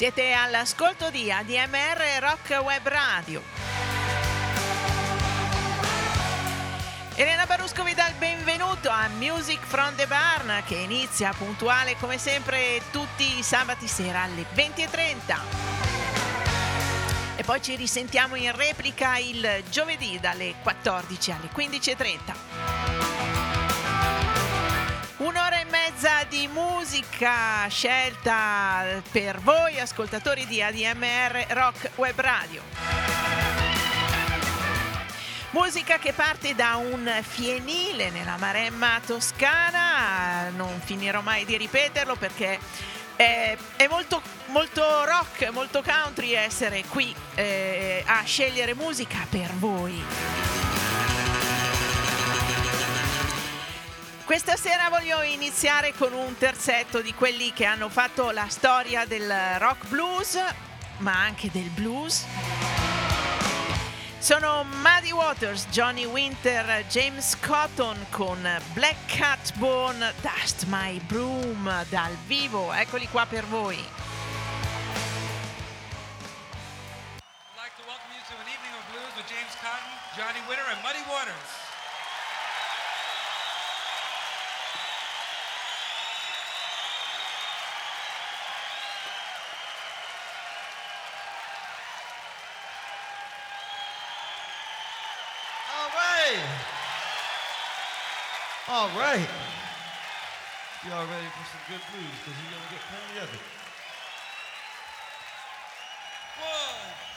Siete all'ascolto di ADMR Rock Web Radio. Elena Barusco vi dà il benvenuto a Music from the Barn che inizia puntuale come sempre tutti i sabati sera alle 20.30. E poi ci risentiamo in replica il giovedì dalle 14 alle 15.30. musica scelta per voi ascoltatori di ADMR Rock Web Radio. Musica che parte da un fienile nella Maremma toscana, non finirò mai di ripeterlo perché è, è molto, molto, rock, molto country essere qui eh, a scegliere musica per voi. Questa sera voglio iniziare con un terzetto di quelli che hanno fatto la storia del rock blues, ma anche del blues. Sono Muddy Waters, Johnny Winter, James Cotton con Black Cat Bone, Dust My Broom dal vivo. Eccoli qua per voi. I'd like to welcome you to an evening of blues with James Cotton, Johnny Winter and Muddy Waters. All right. Y'all ready for some good blues? Because you're going to get plenty of it. One,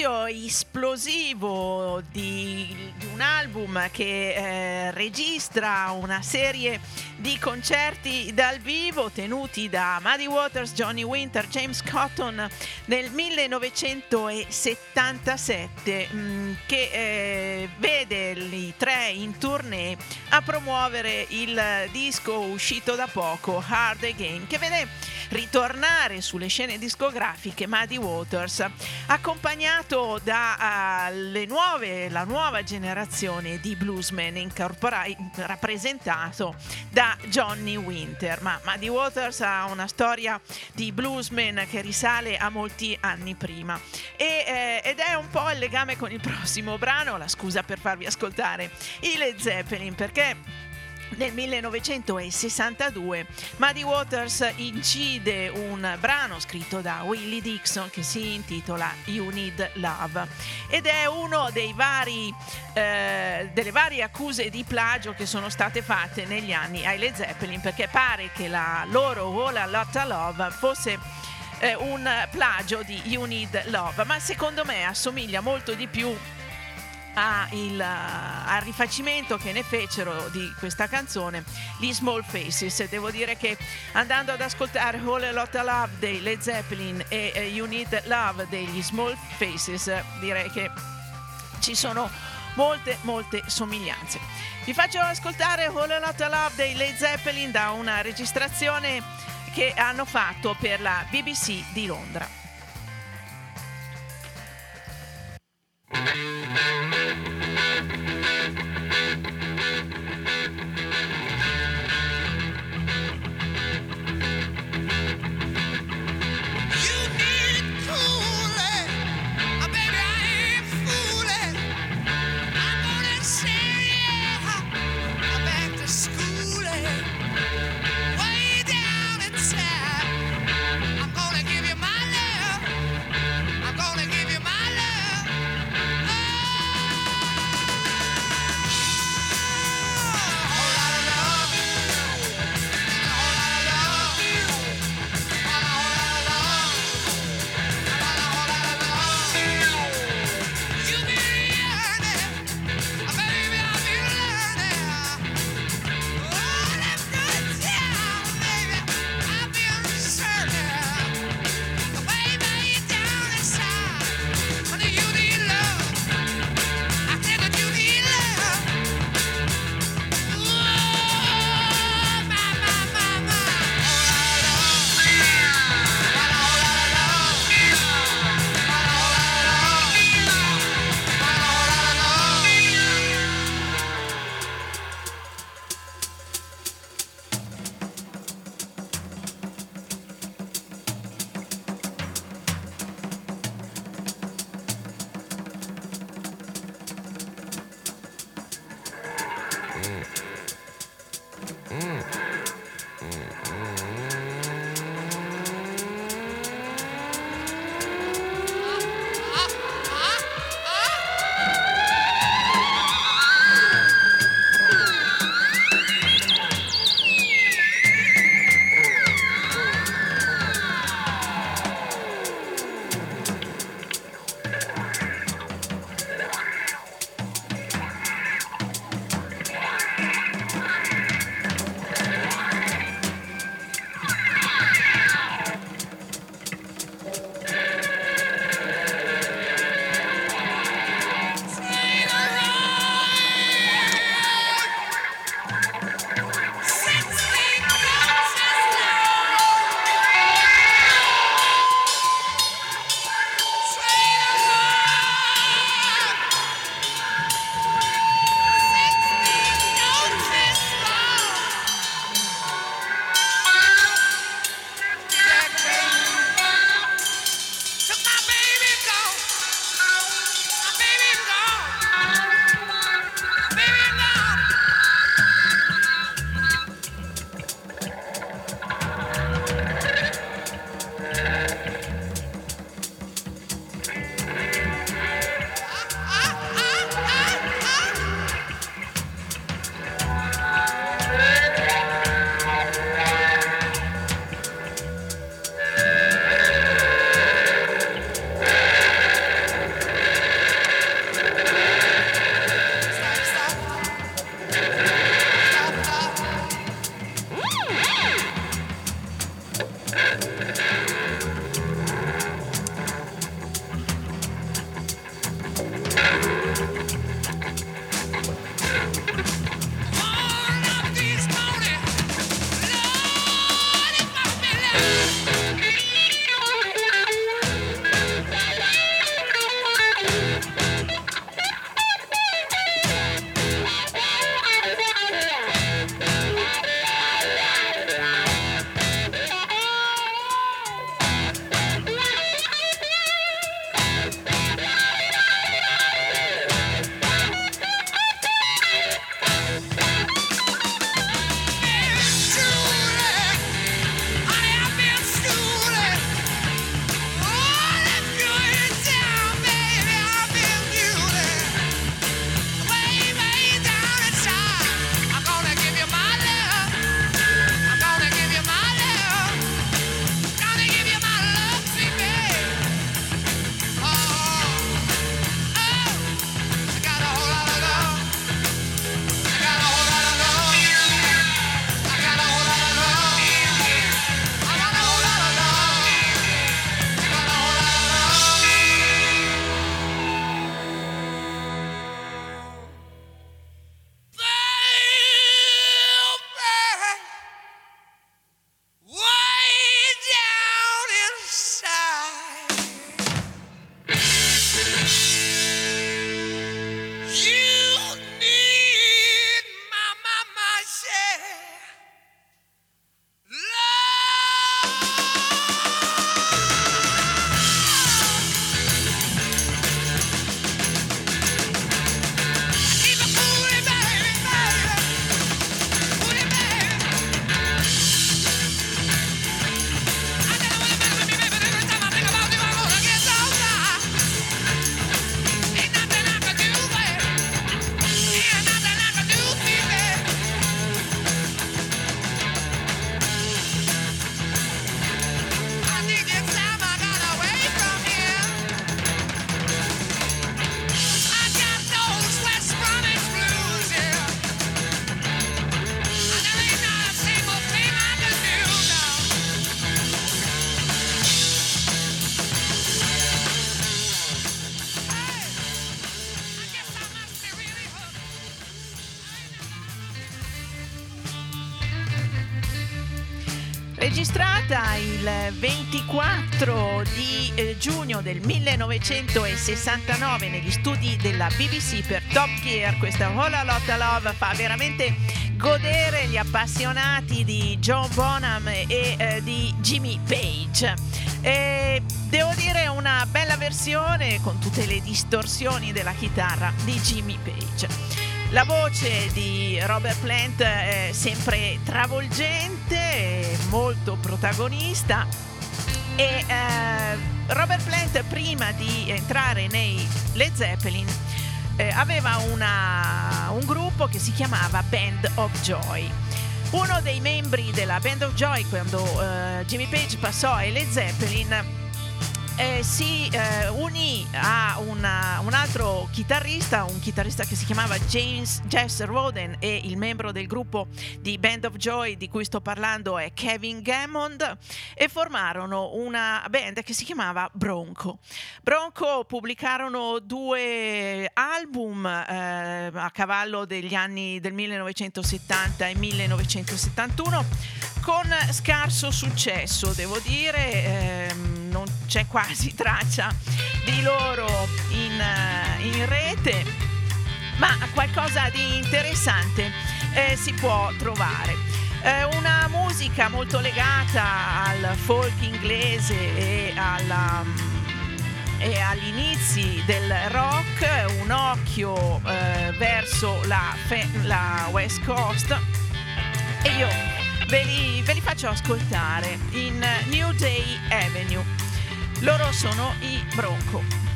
È l'inizio esplosivo di, di un album che eh, registra una serie di concerti dal vivo tenuti da Muddy Waters, Johnny Winter, James Cotton nel 1977 mh, che eh, vede i tre in tournée a promuovere il disco uscito da poco Hard Again che vede ritornare sulle scene discografiche Muddy Waters accompagnato dalle nuove la nuova generazione di bluesmen incorpora- rappresentato da Johnny Winter. Ma Muddy Waters ha una storia di bluesman che risale a molti anni prima. E, eh, ed è un po' il legame con il prossimo brano la scusa per farvi ascoltare i Led Zeppelin perché nel 1962 Muddy Waters incide un brano scritto da Willie Dixon che si intitola You Need Love ed è uno dei vari eh, delle varie accuse di plagio che sono state fatte negli anni ai Led Zeppelin perché pare che la loro All Lotta Love fosse eh, un plagio di You Need Love ma secondo me assomiglia molto di più a il, al rifacimento che ne fecero di questa canzone gli Small Faces. Devo dire che andando ad ascoltare All a Lot of Love dei Led Zeppelin e eh, You Need Love degli Small Faces, direi che ci sono molte molte somiglianze. Vi faccio ascoltare All a Lot of Love dei Led Zeppelin da una registrazione che hanno fatto per la BBC di Londra. Thank you. Mm. 1969 negli studi della BBC per Top Gear. Questa Hola Lotta Love fa veramente godere gli appassionati di John Bonham e eh, di Jimmy Page. E devo dire una bella versione con tutte le distorsioni della chitarra di Jimmy Page. La voce di Robert Plant è sempre travolgente, molto protagonista e eh, Robert Plant prima di entrare nei Led Zeppelin eh, aveva una, un gruppo che si chiamava Band of Joy. Uno dei membri della Band of Joy quando eh, Jimmy Page passò ai Led Zeppelin eh, si eh, unì a una, un altro chitarrista, un chitarrista che si chiamava James Jess Roden e il membro del gruppo di Band of Joy di cui sto parlando è Kevin Gammond e formarono una band che si chiamava Bronco. Bronco pubblicarono due album eh, a cavallo degli anni del 1970 e 1971 con scarso successo, devo dire, ehm, c'è quasi traccia di loro in, eh, in rete, ma qualcosa di interessante eh, si può trovare. Eh, una musica molto legata al folk inglese e alla e agli inizi del rock, un occhio eh, verso la, la, West Coast e io ve li, ve li faccio ascoltare in New Day Avenue. Loro sono i Bronco.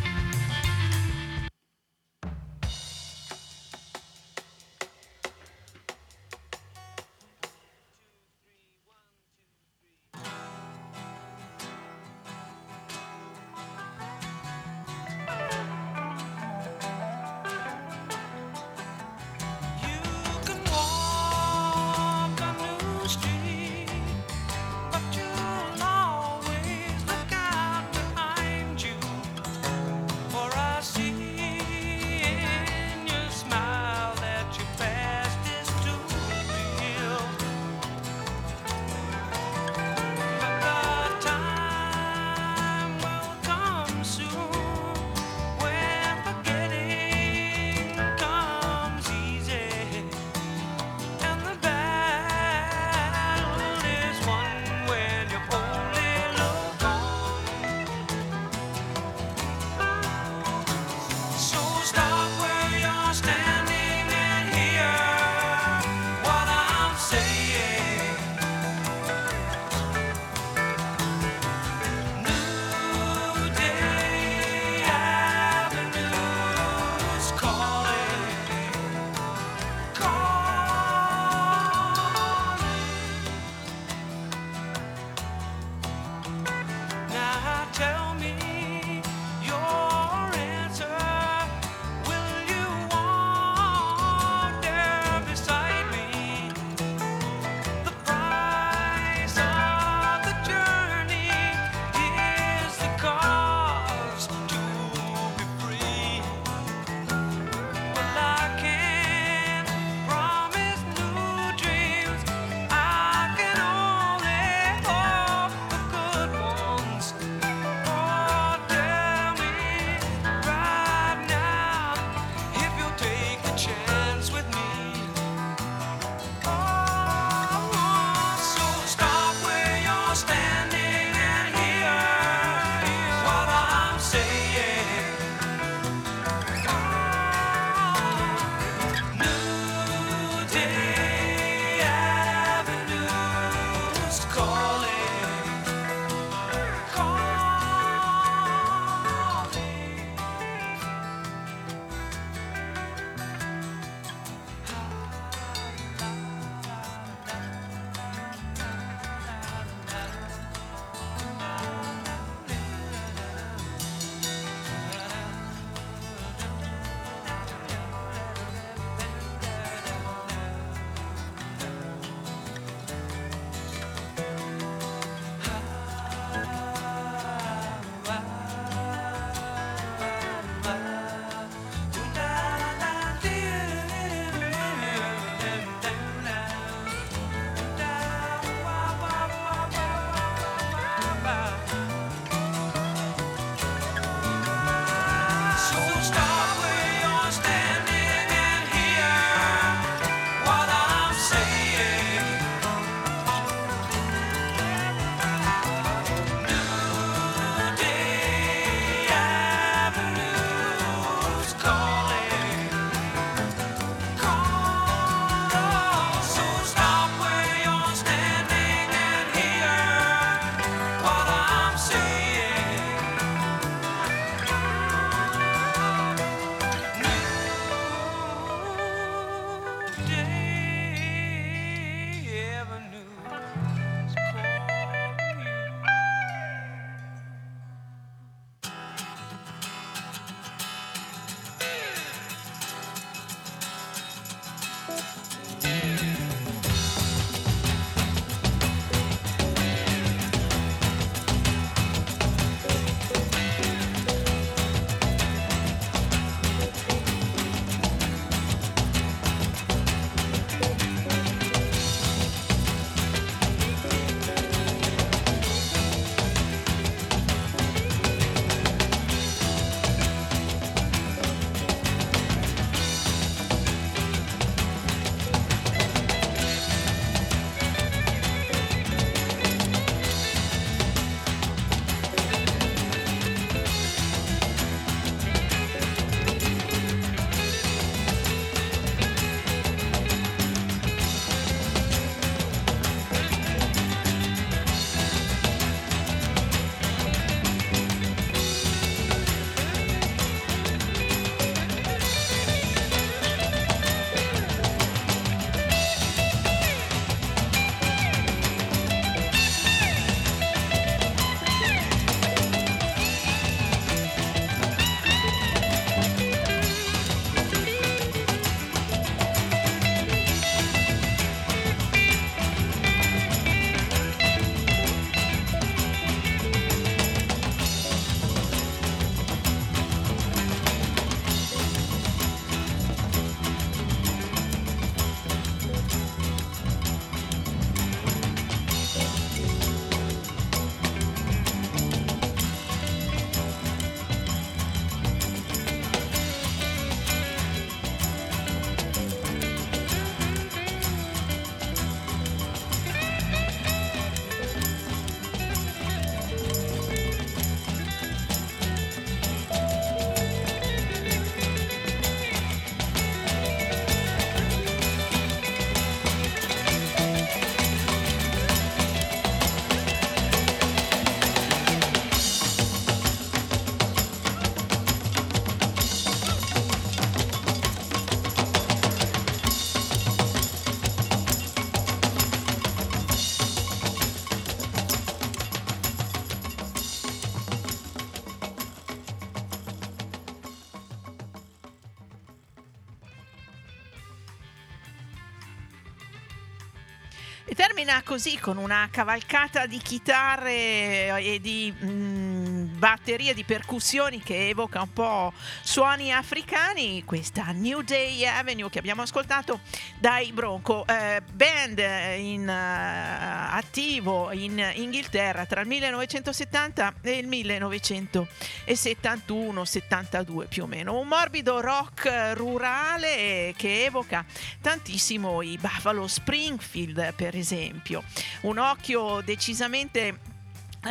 Termina così con una cavalcata di chitarre e di mm, batterie di percussioni che evoca un po' suoni africani, questa New Day Avenue che abbiamo ascoltato dai Bronco, eh, band in, eh, attivo in Inghilterra tra il 1970 e il 1971-72 più o meno, un morbido rock rurale che evoca tantissimo i Buffalo Springfield per esempio. Un occhio decisamente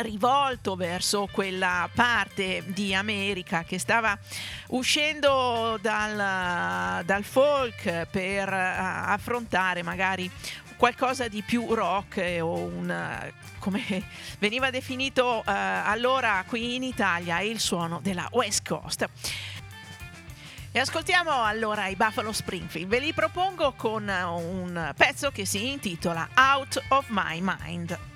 rivolto verso quella parte di America che stava uscendo dal, dal folk per uh, affrontare magari qualcosa di più rock eh, o un come veniva definito uh, allora qui in Italia il suono della West Coast. E ascoltiamo allora i Buffalo Springfield. Ve li propongo con un pezzo che si intitola Out of My Mind.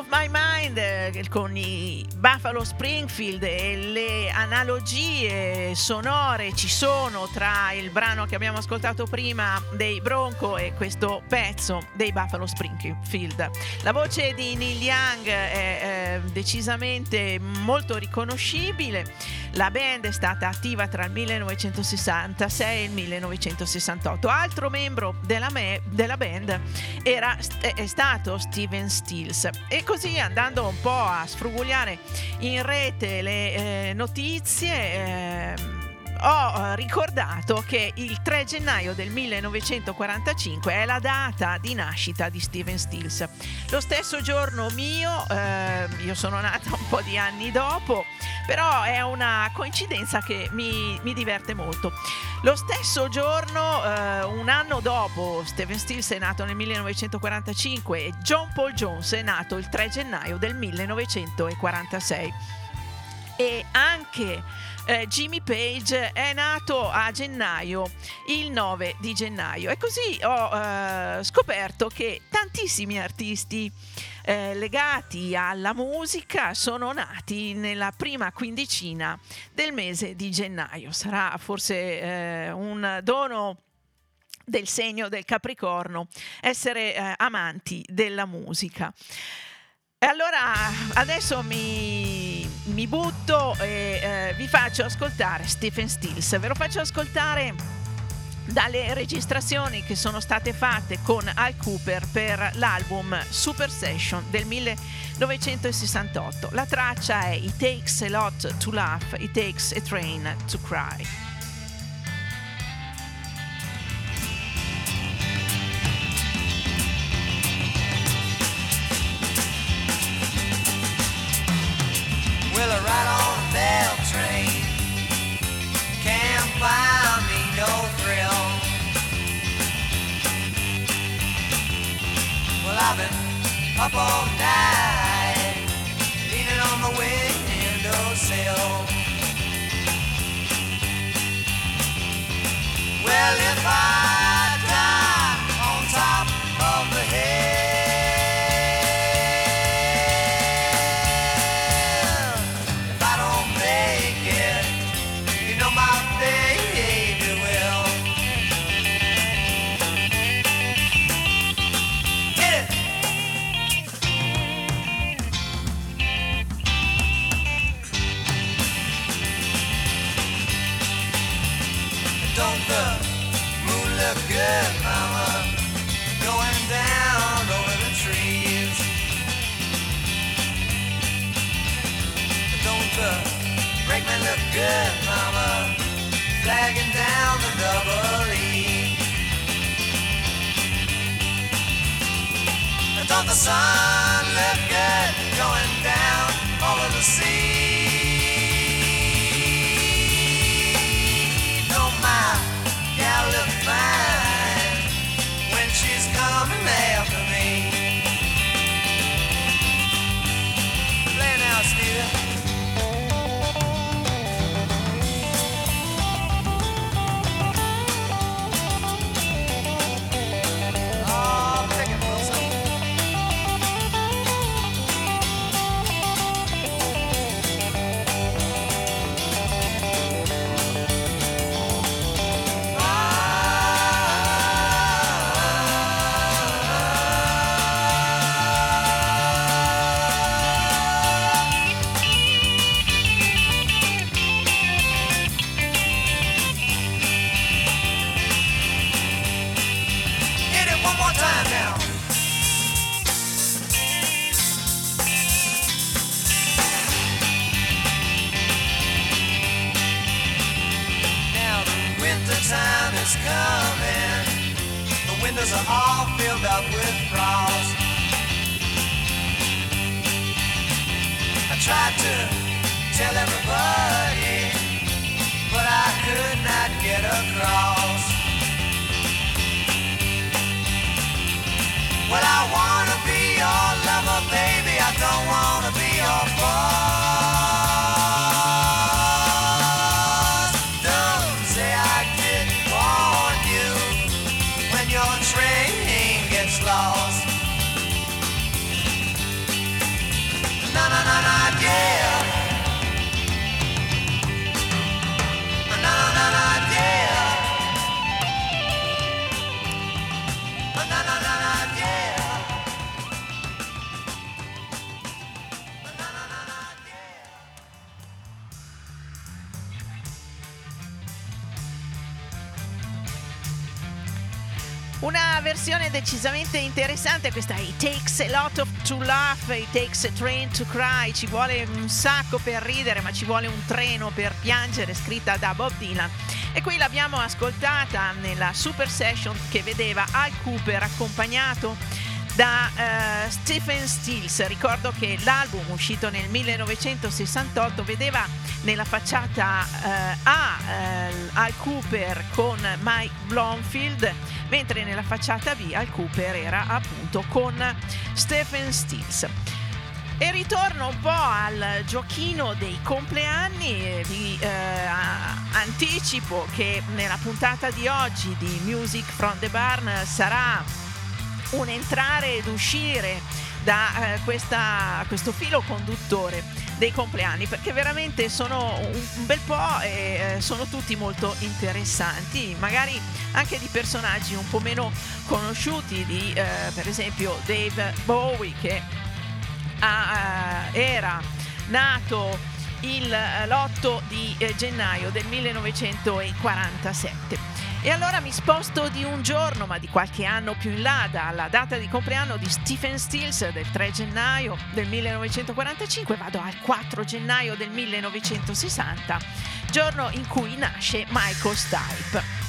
Of My Mind eh, con i Buffalo Springfield e le analogie sonore ci sono tra il brano che abbiamo ascoltato prima dei Bronco e questo pezzo dei Buffalo Springfield. La voce di Neil Young è eh, decisamente molto riconoscibile. La band è stata attiva tra il 1966 e il 1968. Altro membro della, me- della band era, è stato Steven Stills. E così andando un po' a sfrugugliare in rete le eh, notizie, ehm, ho eh, ricordato che il 3 gennaio del 1945 è la data di nascita di Steven Stills. Lo stesso giorno mio, eh, io sono nata un po' di anni dopo, però è una coincidenza che mi, mi diverte molto. Lo stesso giorno, eh, un anno dopo, Stephen Stills è nato nel 1945 e John Paul Jones è nato il 3 gennaio del 1946. E anche eh, Jimmy Page è nato a gennaio, il 9 di gennaio. E così ho eh, scoperto che tantissimi artisti eh, legati alla musica sono nati nella prima quindicina del mese di gennaio. Sarà forse eh, un dono del segno del Capricorno essere eh, amanti della musica. E allora adesso mi, mi butto e eh, vi faccio ascoltare Stephen Stills. Ve lo faccio ascoltare dalle registrazioni che sono state fatte con Al Cooper per l'album Super Session del 1968. La traccia è It Takes a Lot to Laugh, It Takes a Train to Cry. Well, I ride on a bell train. Can't buy me no thrill. Well, I've been up all night, leaning on the windowsill. Well, if I Una versione decisamente interessante questa It takes a lot of to laugh, it takes a train to cry, ci vuole un sacco per ridere ma ci vuole un treno per piangere, scritta da Bob Dylan. E qui l'abbiamo ascoltata nella super session che vedeva Al Cooper accompagnato da eh, Stephen Stills. Ricordo che l'album uscito nel 1968 vedeva nella facciata eh, A eh, Al Cooper con Mike Blomfield, mentre nella facciata B Al Cooper era appunto con Stephen Stills. E ritorno un po' al giochino dei compleanni, vi eh, anticipo che nella puntata di oggi di Music from the Barn sarà un entrare ed uscire da eh, questa, questo filo conduttore dei compleanni perché veramente sono un, bel po' e eh, sono tutti molto interessanti magari anche di personaggi un po' meno conosciuti di eh, per esempio Dave Bowie che ha, eh, era nato il, eh, l'8 di eh, gennaio del 1947 e allora mi sposto di un giorno, ma di qualche anno più in là, dalla data di compleanno di Stephen Stills del 3 gennaio del 1945, vado al 4 gennaio del 1960, giorno in cui nasce Michael Stipe.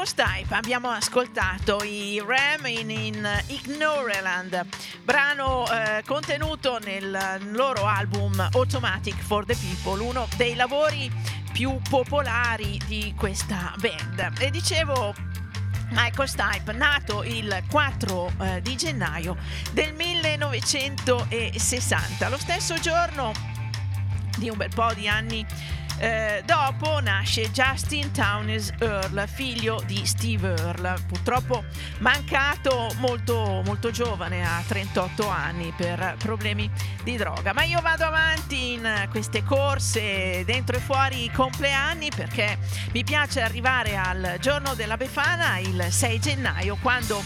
Michael Stipe abbiamo ascoltato i Ram in, in Ignoreland, brano eh, contenuto nel loro album Automatic for the People, uno dei lavori più popolari di questa band. E dicevo Michael Stipe, nato il 4 eh, di gennaio del 1960, lo stesso giorno di un bel po' di anni eh, dopo nasce Justin Townes Earl, figlio di Steve Earl, purtroppo mancato molto, molto giovane, a 38 anni, per problemi di droga. Ma io vado avanti in queste corse dentro e fuori i compleanni perché mi piace arrivare al giorno della Befana, il 6 gennaio, quando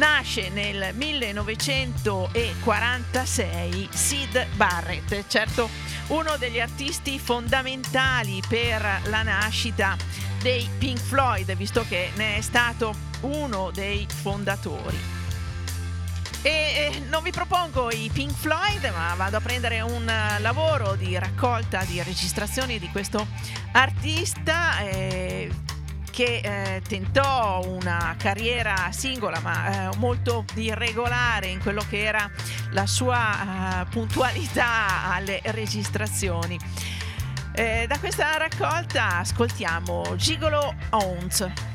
nasce nel 1946 Sid Barrett, certo uno degli artisti fondamentali per la nascita dei Pink Floyd, visto che ne è stato uno dei fondatori. E non vi propongo i Pink Floyd, ma vado a prendere un lavoro di raccolta di registrazioni di questo artista. Eh, che eh, tentò una carriera singola ma eh, molto irregolare in quello che era la sua eh, puntualità alle registrazioni. Eh, da questa raccolta ascoltiamo Gigolo Owns.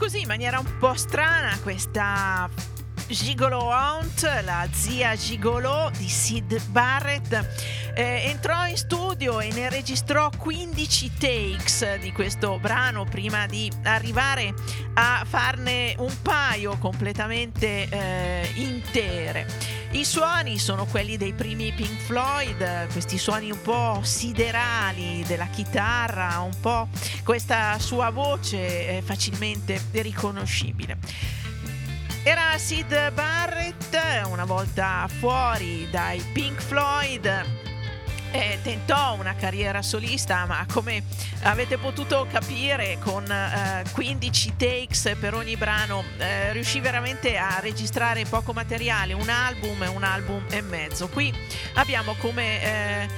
Così in maniera un po' strana questa Gigolo Hunt, la zia Gigolo di Sid Barrett, eh, entrò in studio e ne registrò 15 takes di questo brano prima di arrivare a farne un paio completamente eh, intere. I suoni sono quelli dei primi Pink Floyd, questi suoni un po' siderali della chitarra, un po' questa sua voce facilmente riconoscibile. Era Sid Barrett, una volta fuori dai Pink Floyd, eh, tentò una carriera solista, ma come avete potuto capire, con eh, 15 takes per ogni brano, eh, riuscì veramente a registrare poco materiale, un album e un album e mezzo. Qui abbiamo come eh,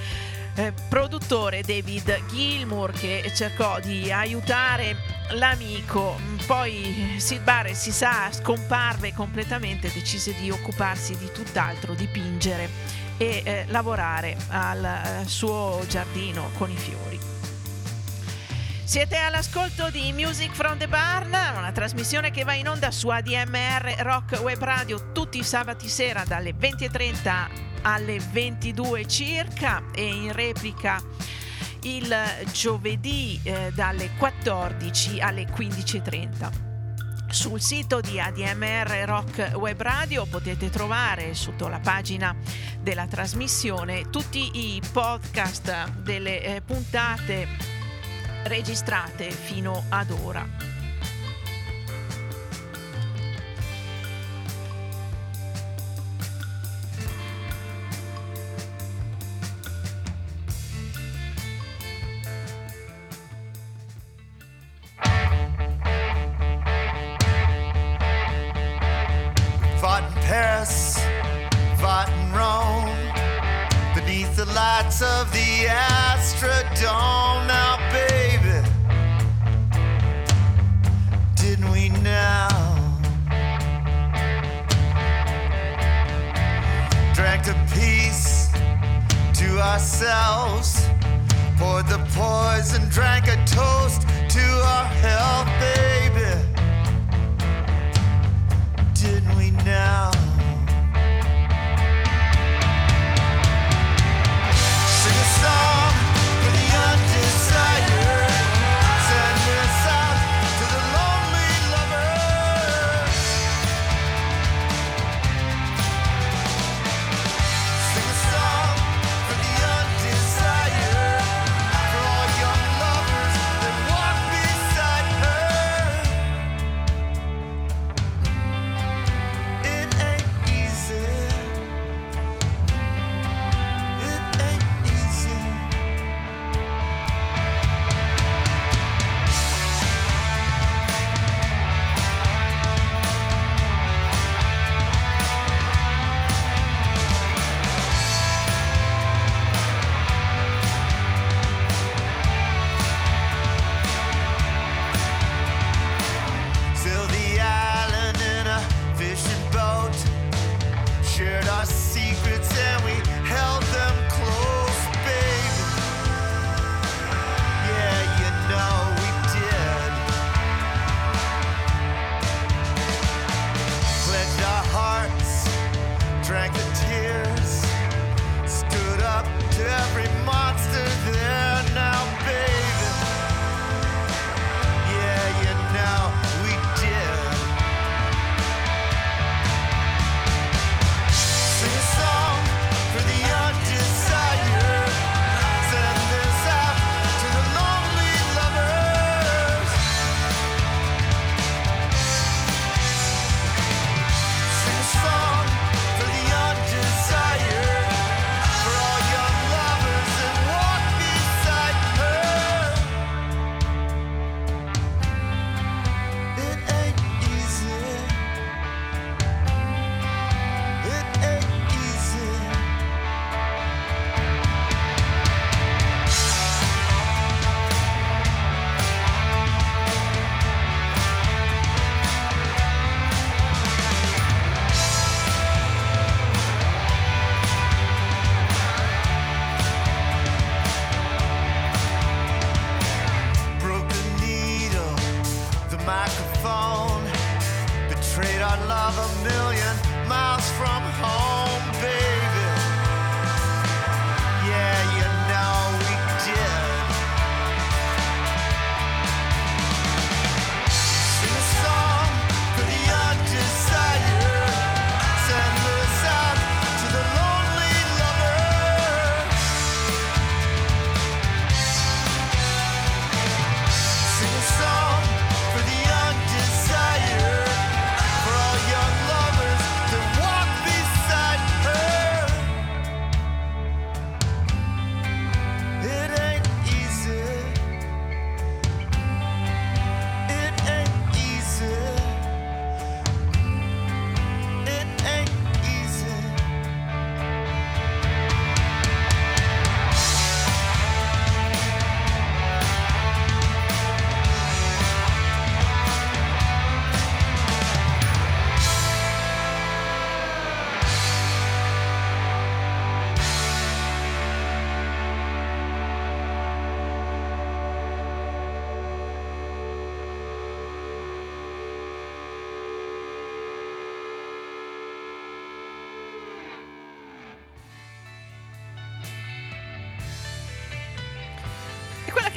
eh, produttore David Gilmour che cercò di aiutare l'amico, poi Sid Barrett si sa scomparve completamente, decise di occuparsi di tutt'altro, dipingere e eh, lavorare al eh, suo giardino con i fiori. Siete all'ascolto di Music from the Barn, una trasmissione che va in onda su ADMR Rock Web Radio tutti i sabati sera dalle 20.30 alle 22 circa e in replica il giovedì eh, dalle 14 alle 15.30. Sul sito di ADMR Rock Web Radio potete trovare sotto la pagina della trasmissione tutti i podcast delle eh, puntate registrate fino ad ora.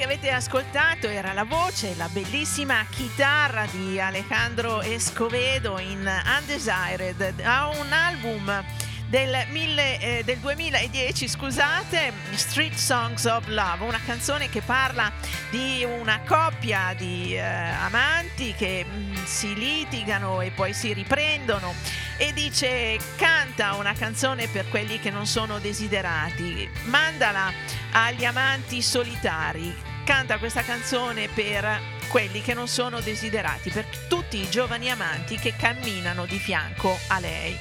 Avete ascoltato era la voce, la bellissima chitarra di Alejandro Escovedo in Undesired, ha un album del, mille- eh, del 2010, scusate, Street Songs of Love, una canzone che parla di una coppia di eh, amanti che mm, si litigano e poi si riprendono. E dice canta una canzone per quelli che non sono desiderati, mandala agli amanti solitari, canta questa canzone per quelli che non sono desiderati, per tutti i giovani amanti che camminano di fianco a lei.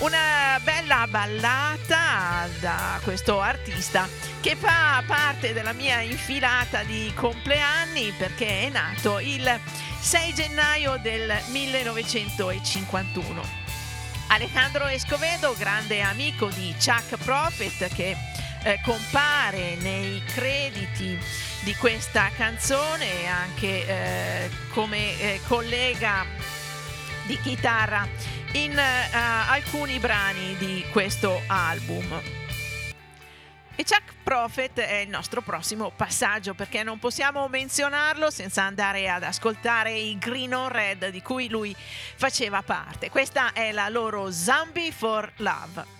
Una bella ballata da questo artista che fa parte della mia infilata di compleanni perché è nato il 6 gennaio del 1951. Alejandro Escovedo, grande amico di Chuck Prophet che eh, compare nei crediti di questa canzone anche eh, come eh, collega di chitarra in eh, alcuni brani di questo album. E Chuck Prophet è il nostro prossimo passaggio perché non possiamo menzionarlo senza andare ad ascoltare i Green on Red di cui lui faceva parte. Questa è la loro Zombie for Love.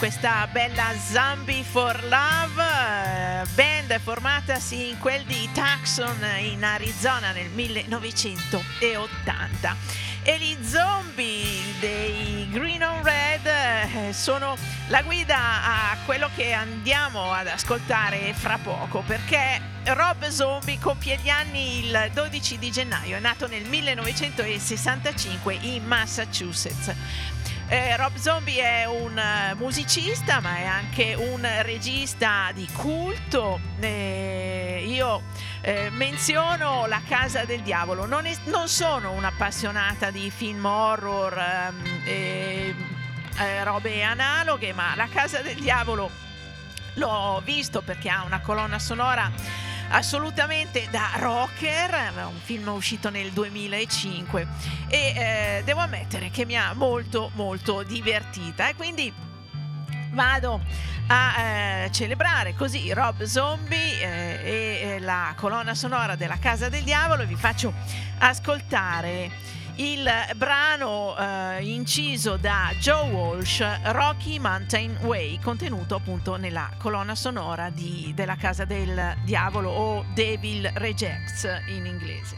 Questa bella Zombie for Love, eh, band formatasi in quel di Tucson in Arizona nel 1980. E gli zombie dei Green on Red eh, sono la guida a quello che andiamo ad ascoltare fra poco perché Rob Zombie compie gli anni il 12 di gennaio, è nato nel 1965 in Massachusetts. Eh, Rob Zombie è un uh, musicista, ma è anche un regista di culto. Eh, io eh, menziono La Casa del Diavolo. Non, è, non, sono un'appassionata di film horror e robe analoghe, ma La Casa del Diavolo l'ho visto perché ha una colonna sonora assolutamente da rocker, un film uscito nel 2005 e eh, devo ammettere che mi ha molto molto divertita. E quindi vado a eh, celebrare così Rob Zombie eh, e la colonna sonora della Casa del Diavolo. E vi faccio ascoltare il brano eh, inciso da Joe Walsh, Rocky Mountain Way, contenuto appunto nella colonna sonora di, della Casa del Diavolo o Devil Rejects in inglese.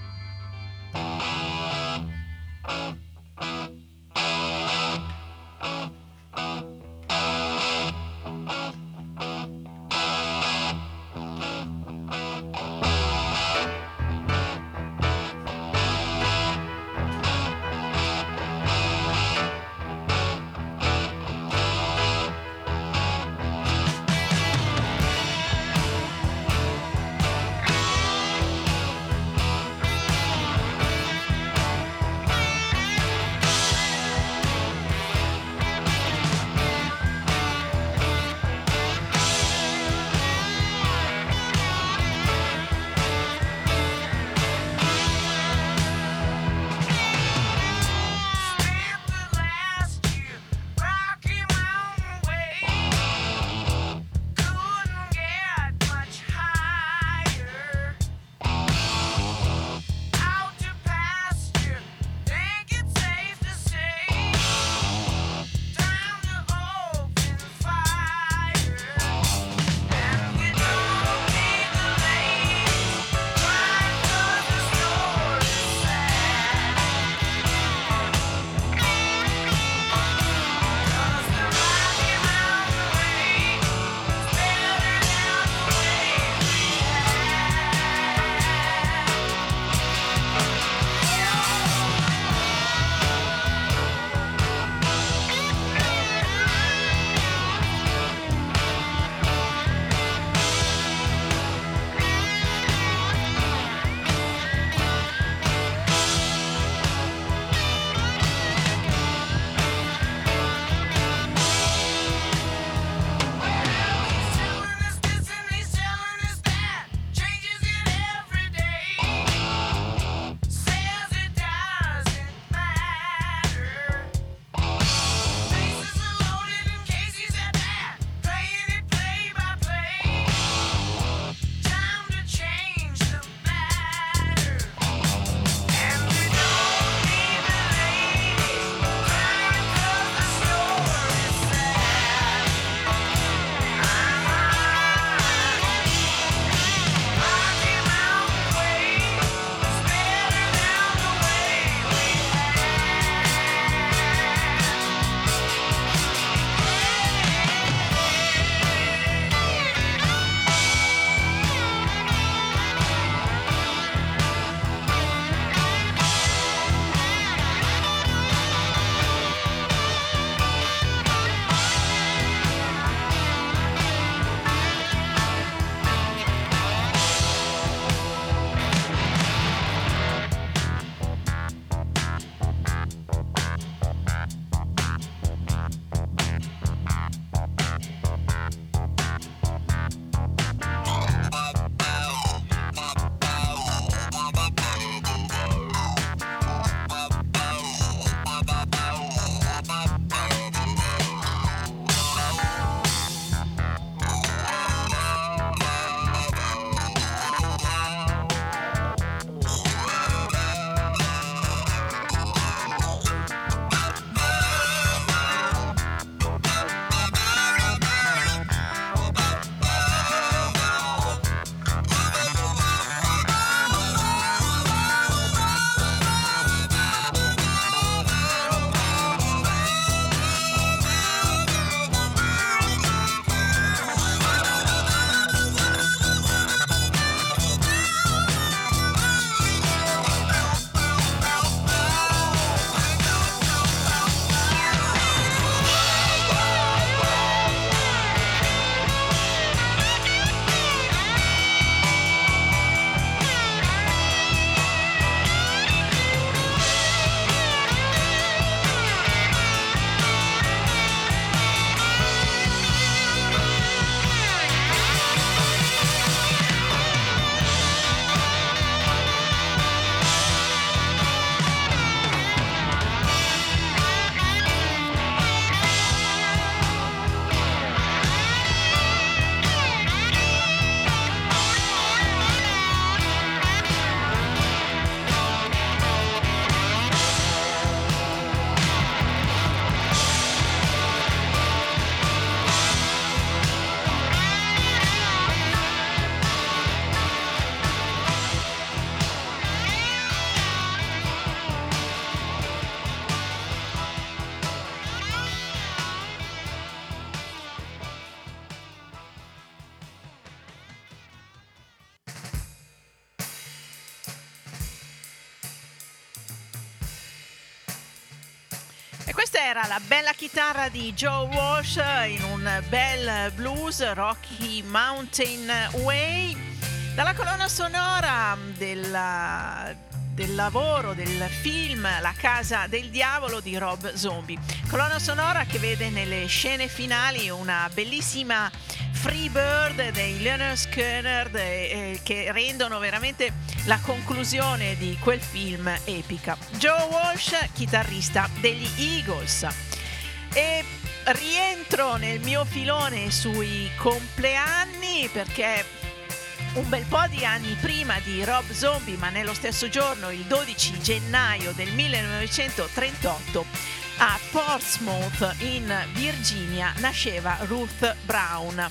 Era la bella chitarra di Joe Walsh in un bel blues Rocky Mountain Way dalla colonna sonora della, del lavoro del film La casa del diavolo di Rob Zombie. Colonna sonora che vede nelle scene finali una bellissima Free Bird dei Leonard Skinner eh, che rendono veramente la conclusione di quel film epica. Joe Walsh, chitarrista degli Eagles. E rientro nel mio filone sui compleanni perché un bel po' di anni prima di Rob Zombie, ma nello stesso giorno, il 12 gennaio del 1938, a Portsmouth in Virginia nasceva Ruth Brown.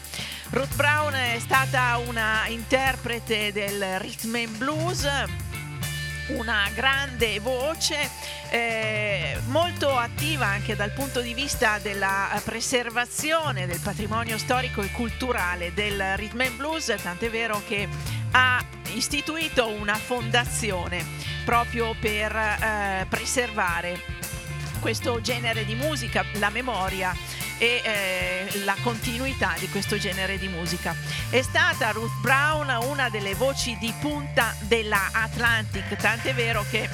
Ruth Brown è stata una interprete del rhythm and blues, una grande voce, eh, molto attiva anche dal punto di vista della preservazione del patrimonio storico e culturale del rhythm and blues, tant'è vero che ha istituito una fondazione proprio per eh, preservare questo genere di musica, la memoria e eh, la continuità di questo genere di musica. È stata Ruth Brown una delle voci di punta della Atlantic, tant'è vero che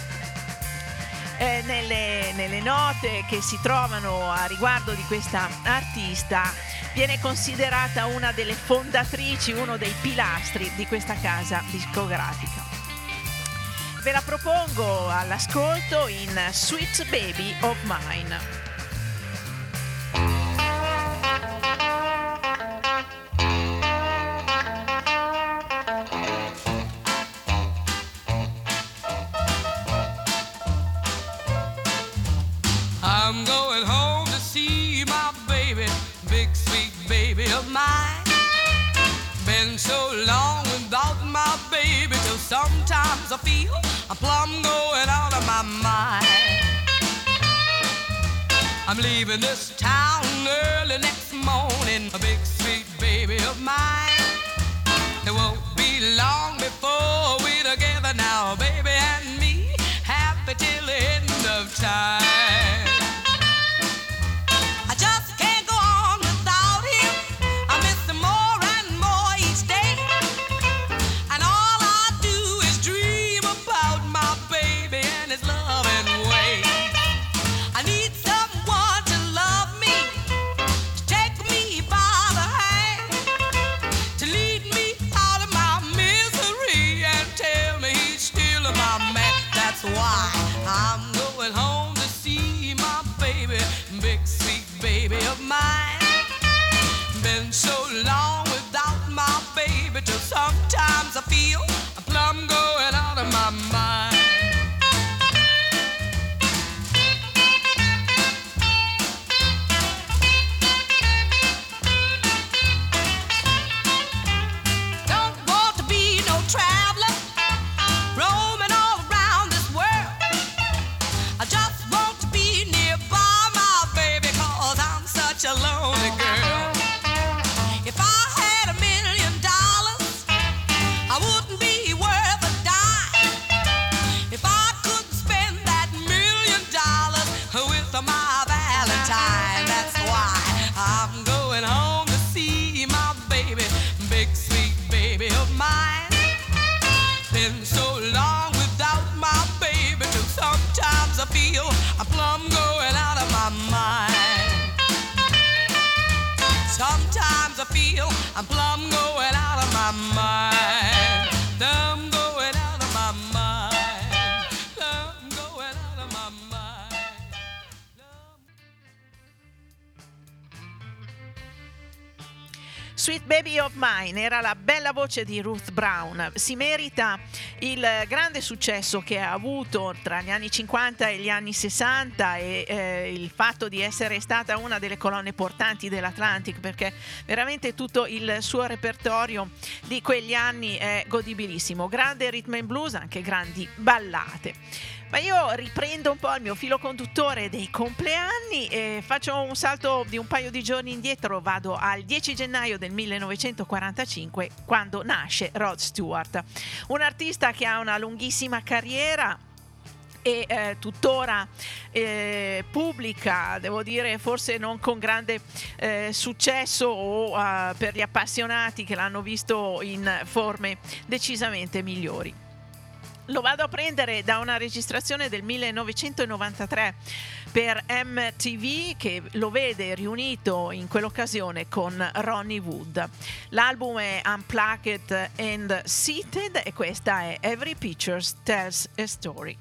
eh, nelle, nelle, note che si trovano a riguardo di questa artista viene considerata una delle fondatrici, uno dei pilastri di questa casa discografica ve la propongo all'ascolto in Sweet Baby of Mine. So long without my baby sometimes I feel I'm plumb going out of my mind. I'm leaving this town early next morning, a big sweet baby of mine. It won't be long before we're together now, baby and me, happy till the end of time. Mine era la bella voce di Ruth Brown. Si merita il grande successo che ha avuto tra gli anni 50 e gli anni 60 e eh, il fatto di essere stata una delle colonne portanti dell'Atlantic perché veramente tutto il suo repertorio di quegli anni è godibilissimo. Grande rhythm and blues, anche grandi ballate. Ma io riprendo un po' il mio filo conduttore dei compleanni e faccio un salto di un paio di giorni indietro, vado al 10 gennaio del 1945 quando nasce Rod Stewart, un artista che ha una lunghissima carriera e eh, tuttora eh, pubblica, devo dire forse non con grande eh, successo o eh, per gli appassionati che l'hanno visto in forme decisamente migliori lo vado a prendere da una registrazione del 1993 per MTV che lo vede riunito in quell'occasione con Ronnie Wood. L'album è Unplugged and Seated e questa è Every Picture Tells a Story.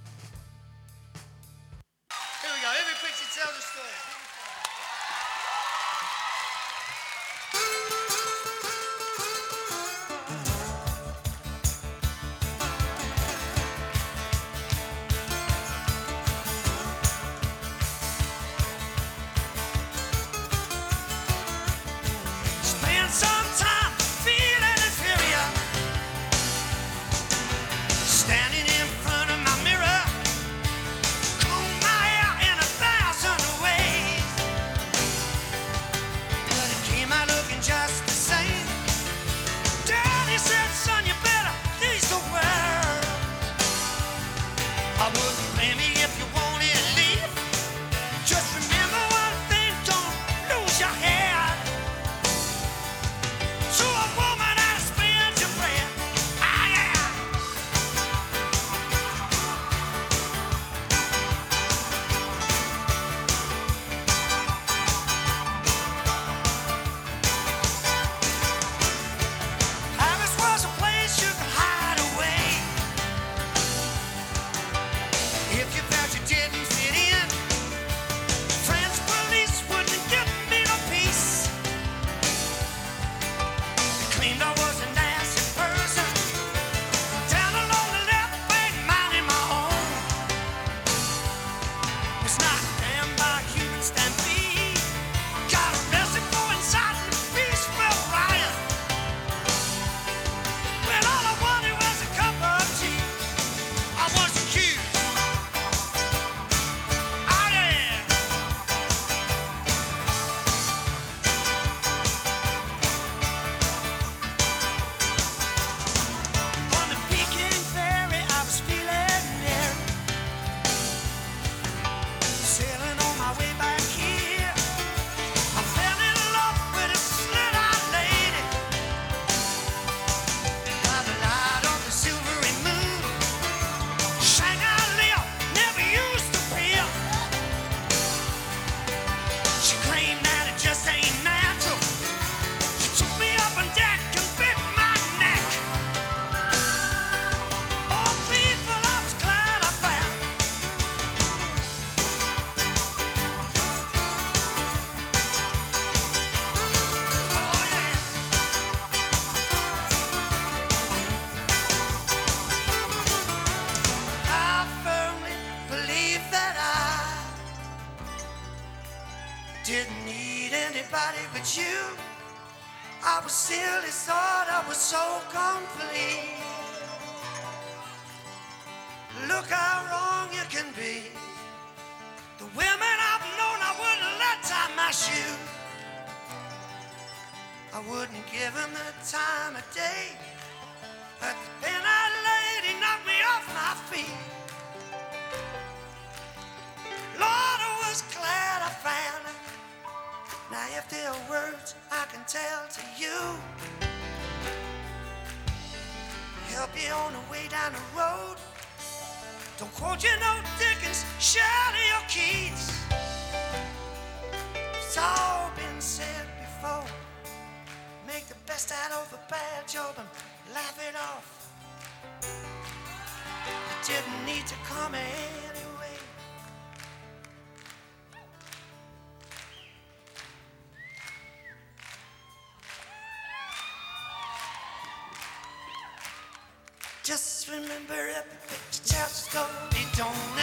Remember that the picture's gonna don't.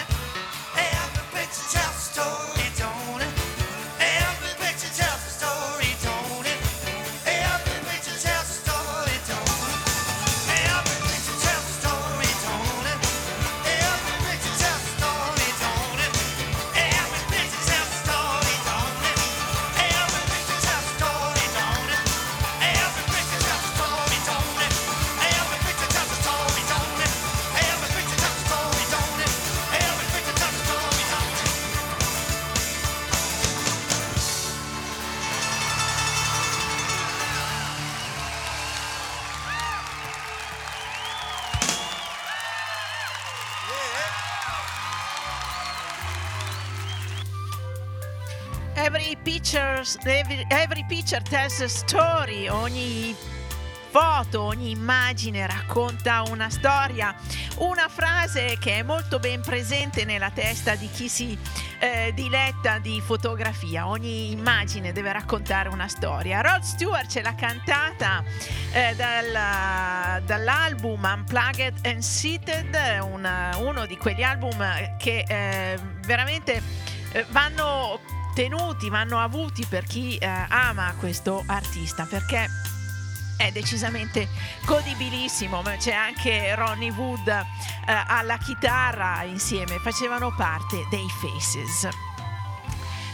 Every, picture tells a story, ogni foto, ogni immagine racconta una storia, una frase che è molto ben presente nella testa di chi si eh, diletta di fotografia. Ogni immagine deve raccontare una storia. Rod Stewart ce l'ha cantata eh, dal, dall'album Unplugged and Seated, una, uno di quegli album che eh, veramente eh, vanno tenuti, vanno avuti per chi eh, ama questo artista perché è decisamente godibilissimo. C'è anche Ronnie Wood eh, alla chitarra insieme, facevano parte dei Faces.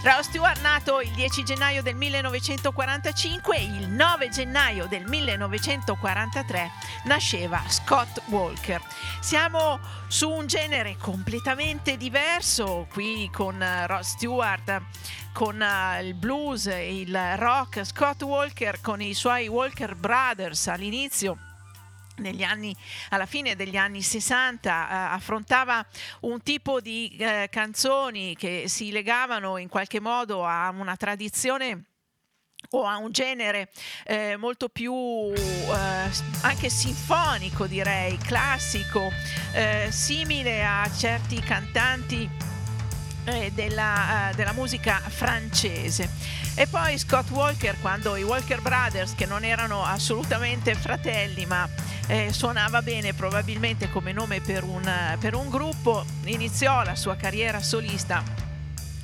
Rao Stewart nato il 10 gennaio del 1945 e il 9 gennaio del 1943 nasceva Scott Walker. Siamo su un genere completamente diverso qui con Rod Stewart con uh, il blues e il rock, Scott Walker con i suoi Walker Brothers all'inizio negli anni, alla fine degli anni 60 eh, affrontava un tipo di eh, canzoni che si legavano in qualche modo a una tradizione o a un genere eh, molto più eh, anche sinfonico direi, classico, eh, simile a certi cantanti eh, della, uh, della, musica francese. E poi Scott Walker, quando i Walker Brothers, che non erano assolutamente fratelli, ma eh, suonava bene probabilmente come nome per un, per un gruppo, iniziò la sua carriera solista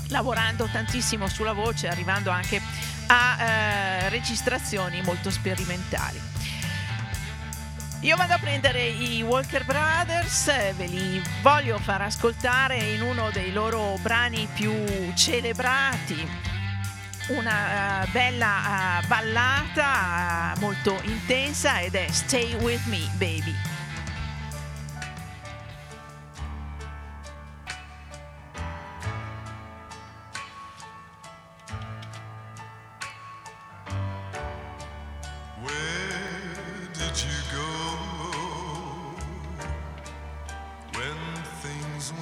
lavorando tantissimo sulla voce, arrivando anche a eh, registrazioni molto sperimentali. Io vado a prendere i Walker Brothers, ve li voglio far ascoltare in uno dei loro brani più celebrati, una uh, bella uh, ballata uh, molto intensa ed è Stay With Me Baby.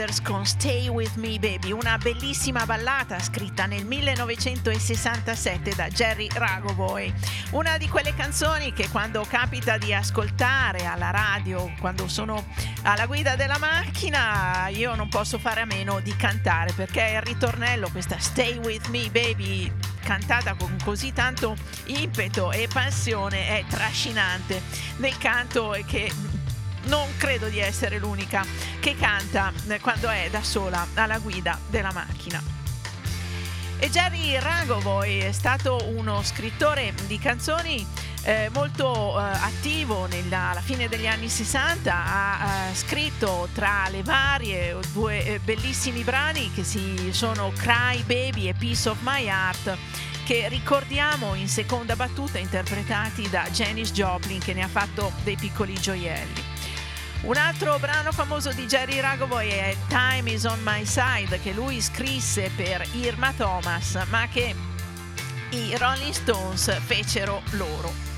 Brothers con Stay With Me Baby, una bellissima ballata scritta nel 1967 da Jerry Ragovoy. Una di quelle canzoni che quando capita di ascoltare alla radio, quando sono alla guida della macchina, io non posso fare a meno di cantare perché il ritornello, questa Stay With Me Baby, cantata con così tanto impeto e passione, è trascinante nel canto che non credo di essere l'unica che canta eh, quando è da sola alla guida della macchina. E Jerry Ragovoy è stato uno scrittore di canzoni eh, molto eh, attivo nella, alla fine degli anni 60, ha eh, scritto tra le varie due eh, bellissimi brani che si sono Cry Baby e Piece of My Heart che ricordiamo in seconda battuta interpretati da Janis Joplin che ne ha fatto dei piccoli gioielli. Un altro brano famoso di Jerry Ragovoy è Time is on my side che lui scrisse per Irma Thomas ma che i Rolling Stones fecero loro.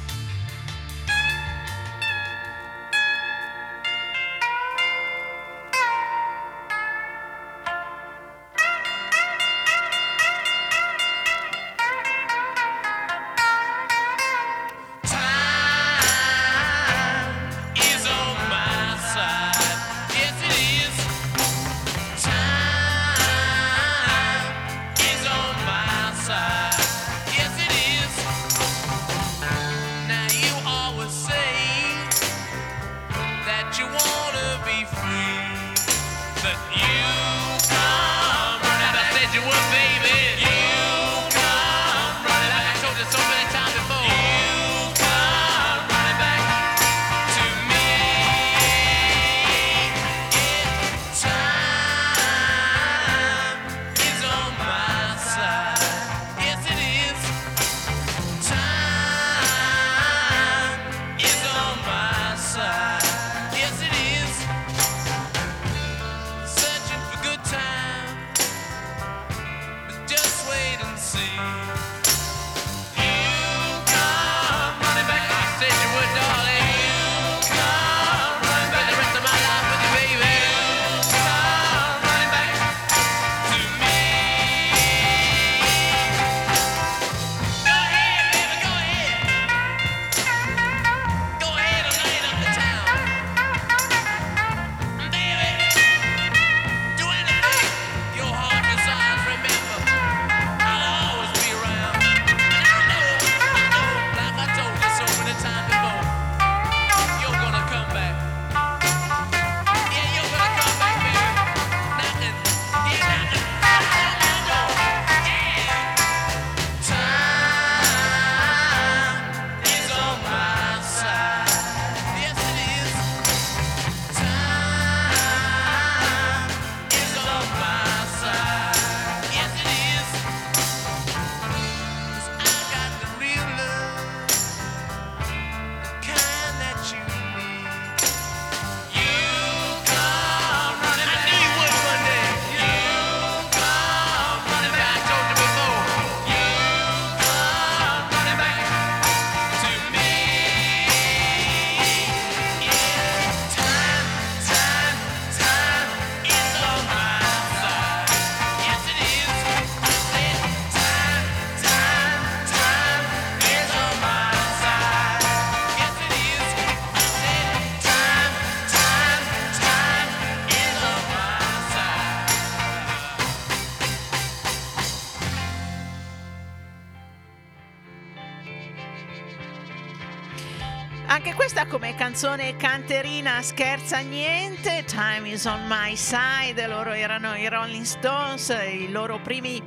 Canzone canterina scherza niente, Time is on my side, loro erano i Rolling Stones, i loro primi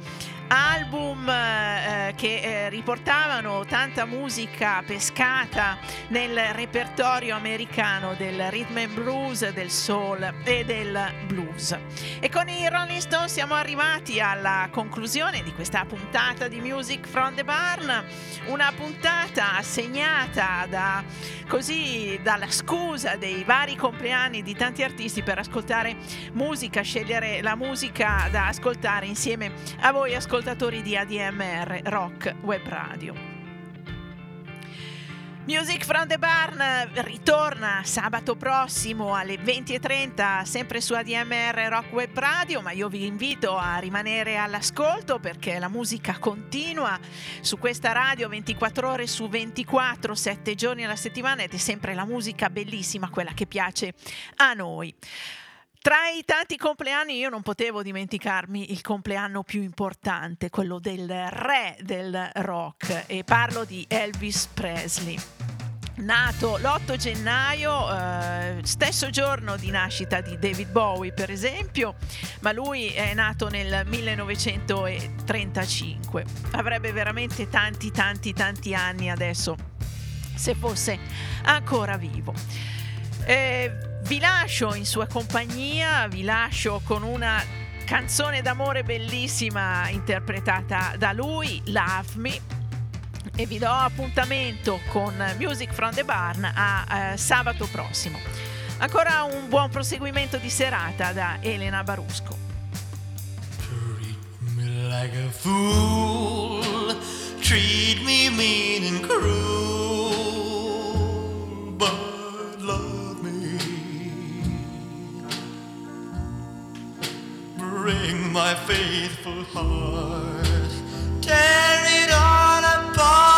album eh, che riportavano tanta musica pescata nel repertorio americano del rhythm and blues, del soul e del blues. E con i Rolling Stones siamo arrivati alla conclusione di questa puntata di Music from the Barn, una puntata segnata da così dalla scusa dei vari compleanni di tanti artisti per ascoltare musica, scegliere la musica da ascoltare insieme a voi ascoltatori di ADMR Rock Web Radio. Music from the Barn ritorna sabato prossimo alle 20.30 sempre su ADMR Rock Web Radio, ma io vi invito a rimanere all'ascolto perché la musica continua su questa radio 24 ore su 24, 7 giorni alla settimana ed è sempre la musica bellissima, quella che piace a noi. Tra i tanti compleanni io non potevo dimenticarmi il compleanno più importante, quello del re del rock e parlo di Elvis Presley. Nato l'8 gennaio, eh, stesso giorno di nascita di David Bowie per esempio, ma lui è nato nel 1935. Avrebbe veramente tanti tanti tanti anni adesso se fosse ancora vivo. Eh, vi lascio in sua compagnia, vi lascio con una canzone d'amore bellissima interpretata da lui, Love Me. E vi do appuntamento con Music from the Barn a eh, sabato prossimo. Ancora un buon proseguimento di serata da Elena Barusco. Treat me like a fool. Treat me mean and cruel. But my faithful heart. Tear it all apart.